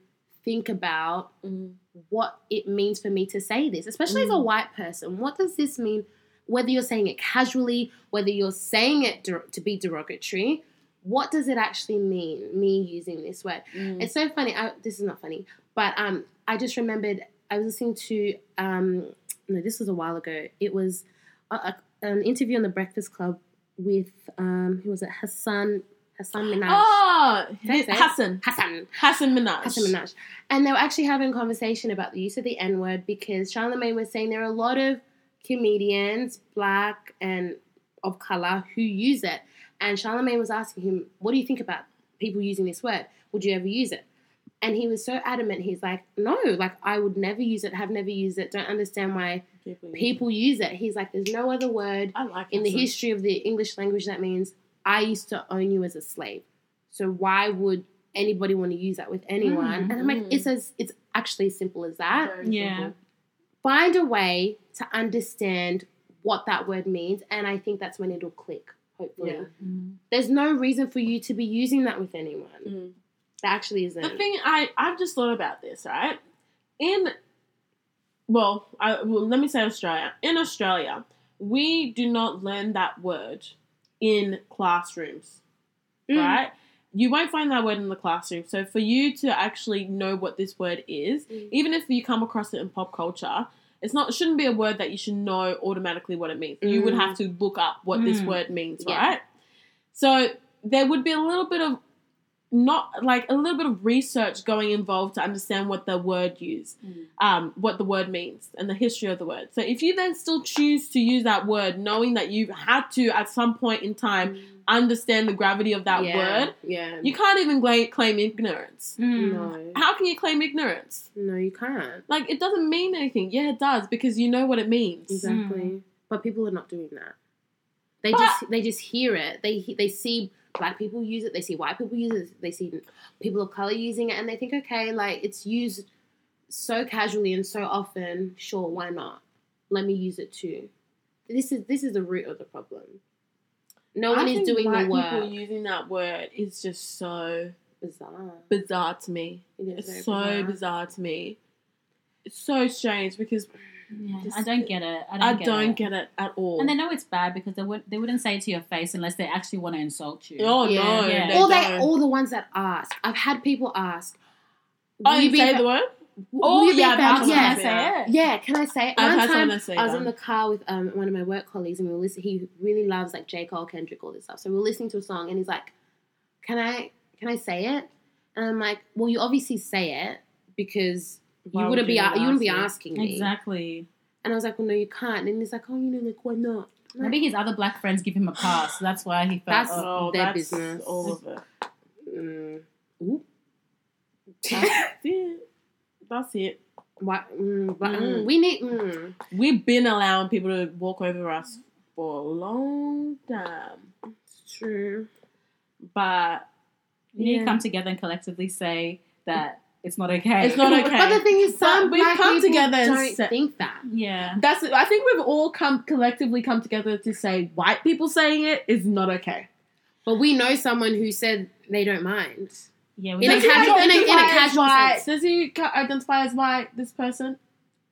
think about Mm. what it means for me to say this, especially as a Mm. white person. What does this mean? Whether you're saying it casually, whether you're saying it der- to be derogatory, what does it actually mean? Me using this word. Mm. It's so funny. I, this is not funny, but um, I just remembered I was listening to um, no, this was a while ago. It was a, a, an interview on the Breakfast Club with um, who was it? Hasan Hasan Minhaj. Oh? Hasan. Hasan. Hasan Minhaj. Hasan Minhaj. And they were actually having a conversation about the use of the N word because Charlemagne was saying there are a lot of comedians, black and of color, who use it. And Charlemagne was asking him, What do you think about people using this word? Would you ever use it? And he was so adamant, he's like, No, like I would never use it, have never used it, don't understand why people use it. He's like, There's no other word like in the history of the English language that means I used to own you as a slave. So why would anybody want to use that with anyone? Mm, and I'm like, mm. it's as it's actually as simple as that. Very Yeah. simple. Find a way to understand what that word means, and I think that's when it'll click. Hopefully, Yeah. Mm. there's no reason for you to be using that with anyone. Mm. That actually isn't. The thing I I've just thought about this right in well I well let me say Australia in Australia we do not learn that word in classrooms Mm. right you won't find that word in the classroom so for you to actually know what this word is Mm. even if you come across it in pop culture it's not it shouldn't be a word that you should know automatically what it means you would Mm. have to look up what this Mm. word means Yeah. right so there would be a little bit of not like a little bit of research going involved to understand what the word use, Mm. um, what the word means, and the history of the word. So if you then still choose to use that word, knowing that you've had to at some point in time understand the gravity of that yeah, word, yeah. you can't even gla- claim ignorance. Mm. no, How can you claim ignorance? no, you can't. Like it doesn't mean anything. Yeah, it does because you know what it means. Exactly. But people are not doing that. They But- just they just hear it. They they see black people use it. They see white people use it. They see people of color using it, and they think, okay, like it's used so casually and so often. Sure, why not? Let me use it too. This is this is the root of the problem. No one I is doing the people work. using that word is just so Bizarre. bizarre to me. It is It's so bizarre. to me. It's so strange because Yeah, Just- I don't get it. I don't, I get, don't it. get it at all. And they know it's bad because they would they wouldn't say it to your face unless they actually want to insult you. oh Yeah. no, Yeah. they All they don't. all the ones that ask. I've had people ask. oh, will you be say fa- the word? will Oh, you be yeah, a I've fan- had someone yeah, say say that. it. Yeah, can I say it? I've One had time someone say I was that. in the car with um, one of my work colleagues and we were listening. He really loves like J Cole, Kendrick, all this stuff. So we were listening to a song and he's like, "Can I can I say it?" And I'm like, "Well, you obviously say it because Why you would wouldn't you be not you wouldn't be asking me." Exactly. And I was like, "Well, no, you can't." And he's like, "Oh, you know, like why not?" Maybe his other black friends give him a pass. So that's why he felt. That's- oh, their that's business. all of it. Mm. That's it. That's it. Why, mm, but, Mm. mm, we need. Mm. We've been allowing people to walk over us for a long time, It's true. but we need to come together and collectively say that it's not okay. It's not okay. But the thing is, some But we've black come people together and don't said- think that. Yeah. that's. I think we've all come collectively come together to say white people saying it is not okay. But we know someone who said they don't mind. Yeah. We In a casual- in a- in a casual white? sense. Does he identify as white? This person?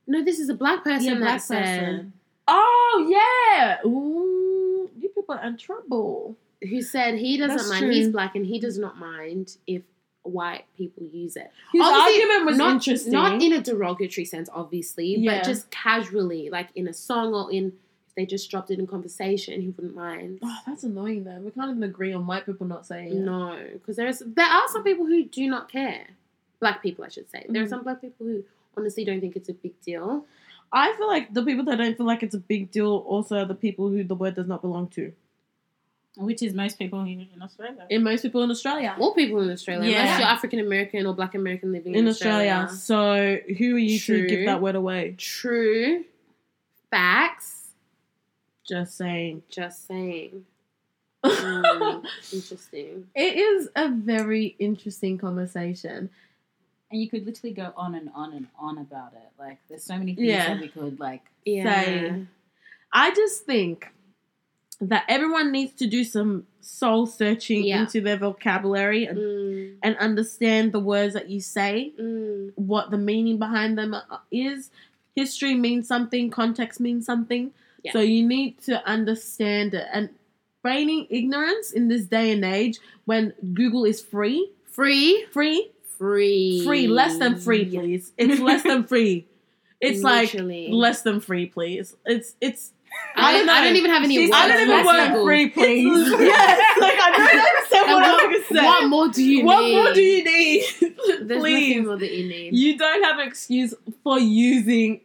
No, this is a black person Yeah, that black said person. Oh yeah. Ooh, you people are in trouble. who said he doesn't That's mind. true. He's black and he does not mind if white people use it. His Obviously, argument was not, interesting. Not in a derogatory sense, obviously, Yeah. but just casually, like in a song or in if they just dropped it in conversation, he wouldn't mind. Oh, that's annoying though. We can't even agree on white people not saying it. No, because there's there are some people who do not care. Black people, I should say. There are Mhm. some black people who honestly don't think it's a big deal. I feel like the people that don't feel like it's a big deal also are the people who the word does not belong to. Which is most people here in Australia. In most people in Australia. All people in Australia, unless you're African American or Black American living in, In Australia. So who are you True. to give that word away? True. Facts. Just saying. Just saying. Mm, interesting. it is a very interesting conversation. And you could literally go on and on and on about it. Like, there's so many things Yeah. that we could, like, Yeah. Say. I just think that everyone needs to do some soul searching Yeah. into their vocabulary and, Mm, and understand the words that you say, mm, what the meaning behind them is. History means something, context means something. Yeah. So you need to understand it. And feigning ignorance in this day and age when Google is free, free. free, Free. free, less than free, please. It's less than free. It's Literally. like less than free, please. It's it's I don't, I don't even have any She's- words. I don't even for want free, please. yes, like I don't understand And what, what, I'm gonna say. what more do you what need? What more do you need? There's please. nothing more that you need. You don't have an excuse for using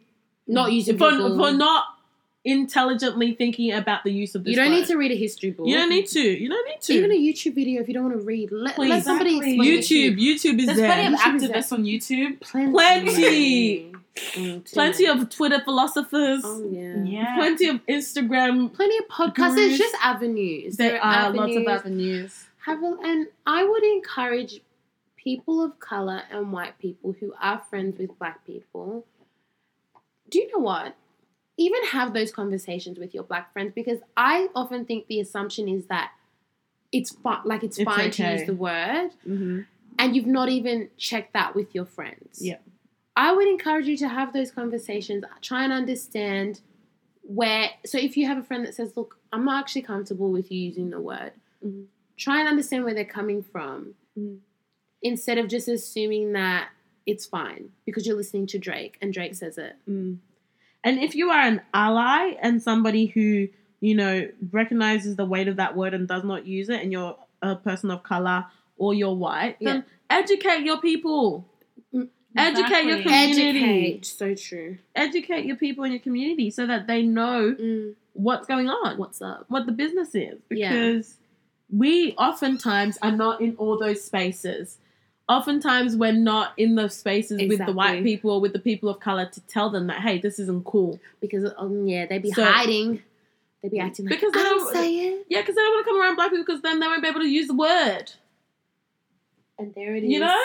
not using for, Google. for not intelligently thinking about the use of this. you don't word. need to read a history book. You don't need to. You don't need to. Even a YouTube video if you don't want to read. Let, Please. let somebody Exactly. explain it to you. YouTube. YouTube is There's there. plenty of YouTube activists on YouTube. Plenty. Plenty. Mm, Plenty of Twitter philosophers. Oh yeah. Yeah. Plenty of Instagram. Plenty of podcasts. Gurus. There's just avenues. There are lots of avenues. avenues. Have a, and I would encourage people of color and white people who are friends with black people. Do you know what? Even have those conversations with your black friends because I often think the assumption is that it's fine, like it's, It's fine to use the word, Mm-hmm. and you've not even checked that with your friends. Yeah. I would encourage you to have those conversations. Try and understand where. So if you have a friend that says, "Look, I'm not actually comfortable with you using the word," Mhm. try and understand where they're coming from, Mhm. instead of just assuming that it's fine because you're listening to Drake and Drake says it. Mm. And if you are an ally and somebody who, you know, recognizes the weight of that word and does not use it, and you're a person of color or you're white, then educate your people. Educate your community. Educate. So true. Educate your people in your community so that they know Mm, what's going on, what's up? what the business is. Yeah. Because we oftentimes are not in all those spaces. Oftentimes we're not in those spaces with the white people or with the people of color to tell them that, hey, this isn't cool. Because um, yeah, they be So- hiding. They be acting like Because they don't don't- say it. Yeah, because they don't want to come around black people because then they won't be able to use the word. And there it is. You know?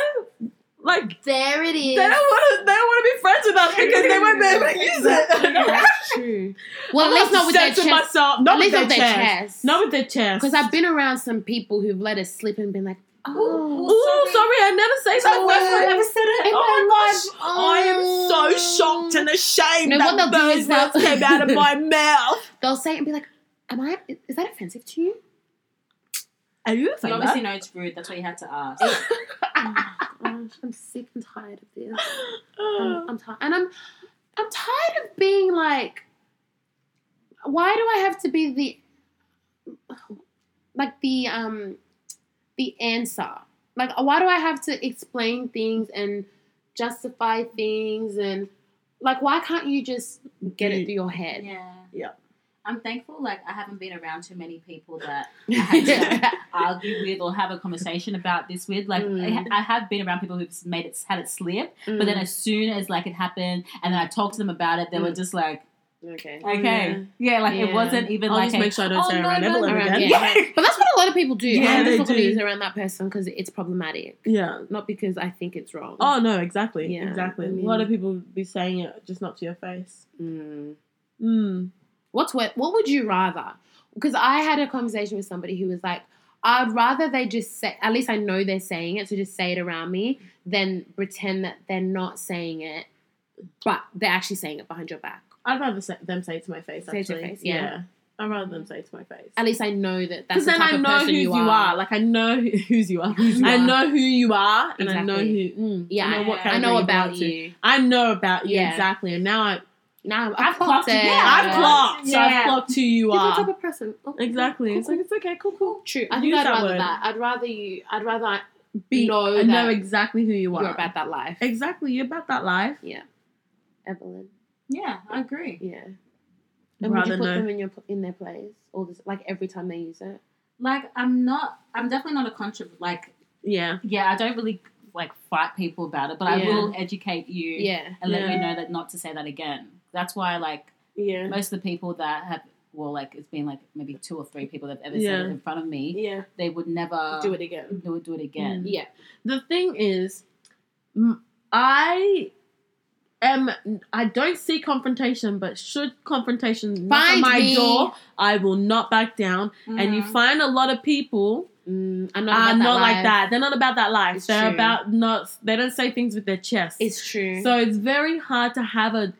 Like there it is. they don't want to they don't want to be friends with us because they won't be able to use it. That's true. Well, at I'm least not with their upset chest. to myself. Not at with least their with their chest. chest. Not with their chest. Because I've been around some people who've let us slip and been like, oh, Ooh, oh, sorry. I never say that Oh, word. I never said it. in Oh my my gosh, life. I am so shocked and ashamed No, that what they'll those is they'll- words came out of my mouth. They'll say it and be like, am I, is that offensive to you? Are you You saying obviously that? know it's rude. That's why you had to ask. Oh, I'm sick and tired of this. I'm, I'm tired, and I'm I'm tired of being like, why do I have to be the like the um the answer? Like, why do I have to explain things and justify things and like why can't you just get it through your head? Yeah. yeah. I'm thankful. Like I haven't been around too many people that I had to argue with or have a conversation about this with. Like Mm. I, I have been around people who've made it had it slip, but then as soon as like it happened, and then I talked to them about it, they were Mm. just like, okay. okay, yeah, like Yeah. it wasn't even I'll like just a, make sure I don't "Oh, say no, around no, Evelyn no." Again. yeah. But that's what a lot of people do. Yeah, I'm they just not do. use around that person because it's problematic, Yeah. not because I think it's wrong. Oh no, exactly, Yeah, exactly. A lot of people be saying it, just not to your face. Mm. Mm. What's what? What would you rather? Because I had a conversation with somebody who was like, I'd rather they just say. At least I know they're saying it, so just say it around me than pretend that they're not saying it, but they're actually saying it behind your back. I'd rather say, them say it to my face. Say it to Actually, face, yeah. I'd rather them say it to my face. At least I know that that's the then type I of know person who you you are. are. Like I know who- whose you are. Whose you I are. know who you are, and I know who. Exactly. Mm, Yeah, I know what I know about you. I know about you Yeah. exactly, and now I, Now I've clocked it. Yeah, I've Yeah. clocked. So I've Yeah. clocked who you Different type of person. Oh, Exactly. cool, It's like it's okay. Cool, cool. True. I think Use I'd that rather word. that. I'd rather you. I'd rather Be Know I know exactly who you are. you're about that life. Exactly. You're about that life. Yeah, Evelyn. Yeah, I agree. Yeah. And would you put know. them in your in their place, or this, like every time they use it? Like I'm not. I'm definitely not a contra. Like Yeah. yeah, I don't really like fight people about it, but I will educate you Yeah. and let Yeah. you know that not to say that again. That's why like Yeah. most of the people that have well like it's been like maybe two or three people that have ever said it in front of me Yeah. they would never Do it again. they would do it again Yeah. The thing is, i am. I don't see confrontation, but should confrontation knock on my me. door, I will not back down. And you Mhm. find a lot of people Mm, I'm not. are not like that. They're not about that life. It's They're true. about not. They don't say things with their chest. It's true. So it's very hard to have a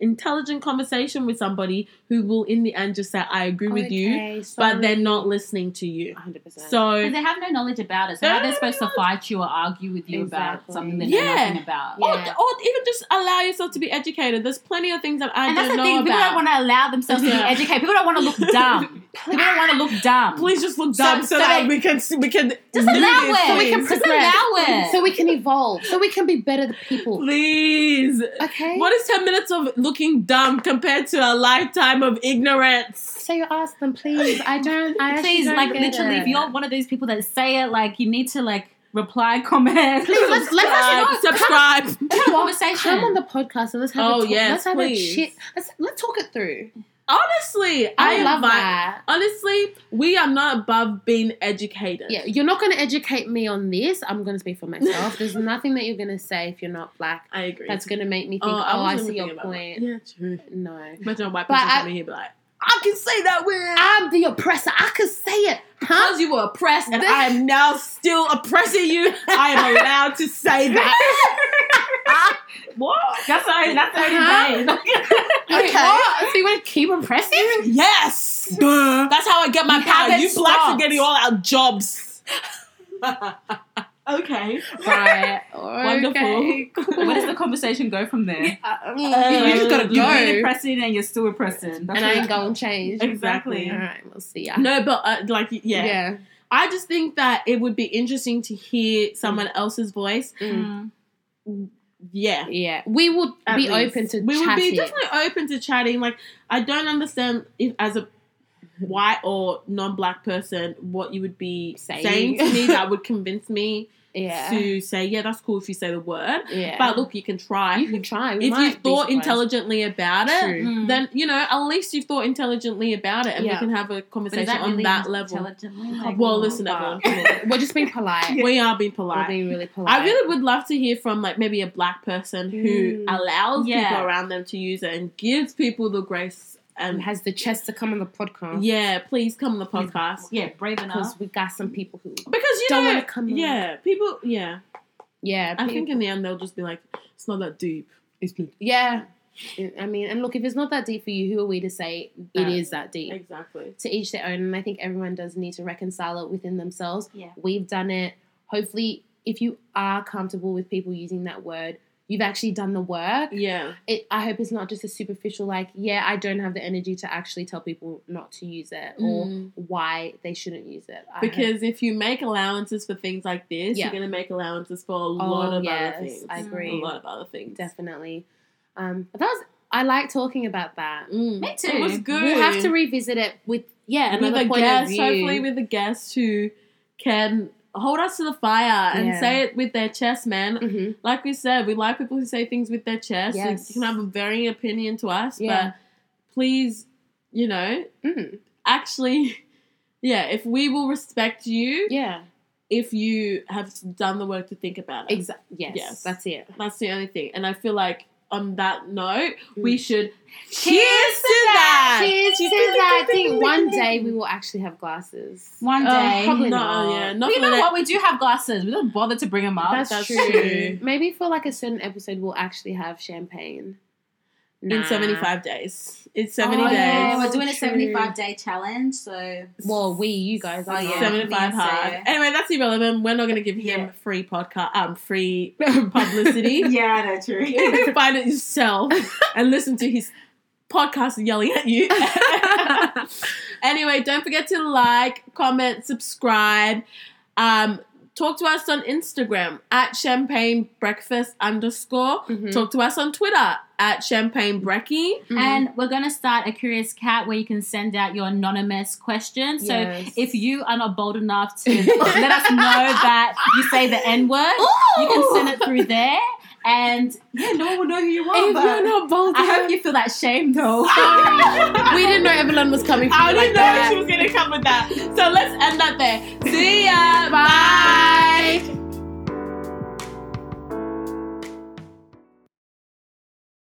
intelligent conversation with somebody who will, in the end, just say, "I agree with you," Okay, but they're not listening to you. 100. percent So because they have no knowledge about it so how They they're don't supposed to fight you or argue with you about Exactly. something they know Yeah. nothing about Yeah. Or, or even just allow yourself to be educated. There's plenty of things that I and don't the know thing people don't want to allow themselves to be educated people don't want to look dumb people don't want to look dumb Please just look So- dumb so, so that we can we can just allow this, it we can just allow it so we can evolve. So we can be better people. Please. Okay. What is ten minutes of looking dumb compared to a lifetime of ignorance? So you ask them, please. I don't. I actually please don't like get literally it. if you're one of those people that say it like you need to like reply comment Please, let's- let's actually subscribe. go. subscribe. Have a conversation. Come on the podcast and let's have Oh, a talk. yes, let's have please. a shit. Let's let's talk it through. Honestly, I, I, love that. Honestly, we are not above being educated. Yeah, you're not going to educate me on this. I'm going to speak for myself. There's nothing that you're going to say if you're not black I agree. that's going to make me oh, think, oh, I I, see your point. that. Yeah, true. No. Imagine a white person I- coming here be like, I can say that word. I'm the oppressor. I can say it. Huh? Because you were oppressed and This- I am now still oppressing you, I am allowed to say that. what? That's already, that's already Uh-huh. made. Wait, Okay. what? So you want to keep oppressing? Yes! That's how I get my power. You blacks are stopped. getting all our jobs. okay. Right. Wonderful. Okay, cool. Where does the conversation go from there? Uh, Uh, you just gotta go. You're go. being and you're still oppressing. That's and I ain't going to change. Exactly. All right, we'll see ya. No, but uh, like, yeah. Yeah. I just think that it would be interesting to hear someone else's voice. Mm. Yeah. Yeah. We would at be least. open to we would be chatting. definitely open to chatting like i don't understand if as a white or non-black person what you would be Saying. saying, to me that would convince me Yeah. to say yeah that's cool if you say the word yeah. but look you can try you can try. We if you thought intelligently about it True. Mm. then you know at least you've thought intelligently about it and Yeah. we can have a conversation that on really that level intelligently? Like, well what? listen everyone We're just being polite. we are being We're polite being really polite. I really would love to hear from like maybe a black person who Mm. allows Yeah. people around them to use it and gives people the grace Um, and has the chest to come on the podcast. yeah, please come on the podcast Yeah, brave enough. Because we got some people who. because you Don't wanna come on. yeah people yeah Yeah. I people- think in the end they'll just be like it's not that deep it's not Yeah. I mean, and look, if it's not that deep for you, who are we to say it is that deep? exactly To each their own. And I think everyone does need to reconcile it within themselves. Yeah. We've done it. Hopefully, if you are comfortable with people using that word, you've actually done the work. yeah It, I hope it's not just a superficial, like, yeah, I don't have the energy to actually tell people not to use it or Mm. why they shouldn't use it. I hope- because if you make allowances for things like this Yeah. you're going to make allowances for a lot Oh, of yes, other things I agree. a lot of other things definitely. Um, but that was I like talking about that. Mm. Me too. It was good. We'll have to revisit it with yeah with another a point guest, of view. hopefully with a guest who can hold us to the fire and Yeah. say it with their chest, man. Mhm. Like we said, we like people who say things with their chest. You- Yes. You can have a varying opinion to us, Yeah. but please, you know, Mhm. actually, yeah, if we will respect you, Yeah, if you have done the work to think about it. exactly. Yes, Yes. that's it. That's the only thing. And I feel like on that note, Mm. we should cheers to that. Cheers to that. I think one day we will actually have glasses. One Uh, day. probably no, not. yeah, Well, not you know the- what? We do have glasses. We don't bother to bring them up. That's, that's true. true. Maybe for like a certain episode, we'll actually have champagne. In 75 days. It's 70 oh, days. yeah, we're doing a 75 day challenge. So Well, we, you guys. Oh, yeah. 75 hard. Sarah. Anyway, that's irrelevant. We're not going to give him Yeah. free podcast, um, free publicity. yeah, I know, true. you find it yourself and listen to his podcast yelling at you. anyway, don't forget to like, comment, subscribe. Um, talk to us on Instagram at champagne breakfast underscore. Mhm. Talk to us on Twitter at champagne brekkie. Mhm. And we're going to start a Curious Cat where you can send out your anonymous questions. So Yes. if you are not bold enough to let us know that you say the N word, you can send it through there. And yeah, no one will know who you are. if but you're not bold, I hope you feel that shame though. we didn't know Evelyn was coming. I didn't like know that. she was going to come with that. So let's end that there. See ya. Bye.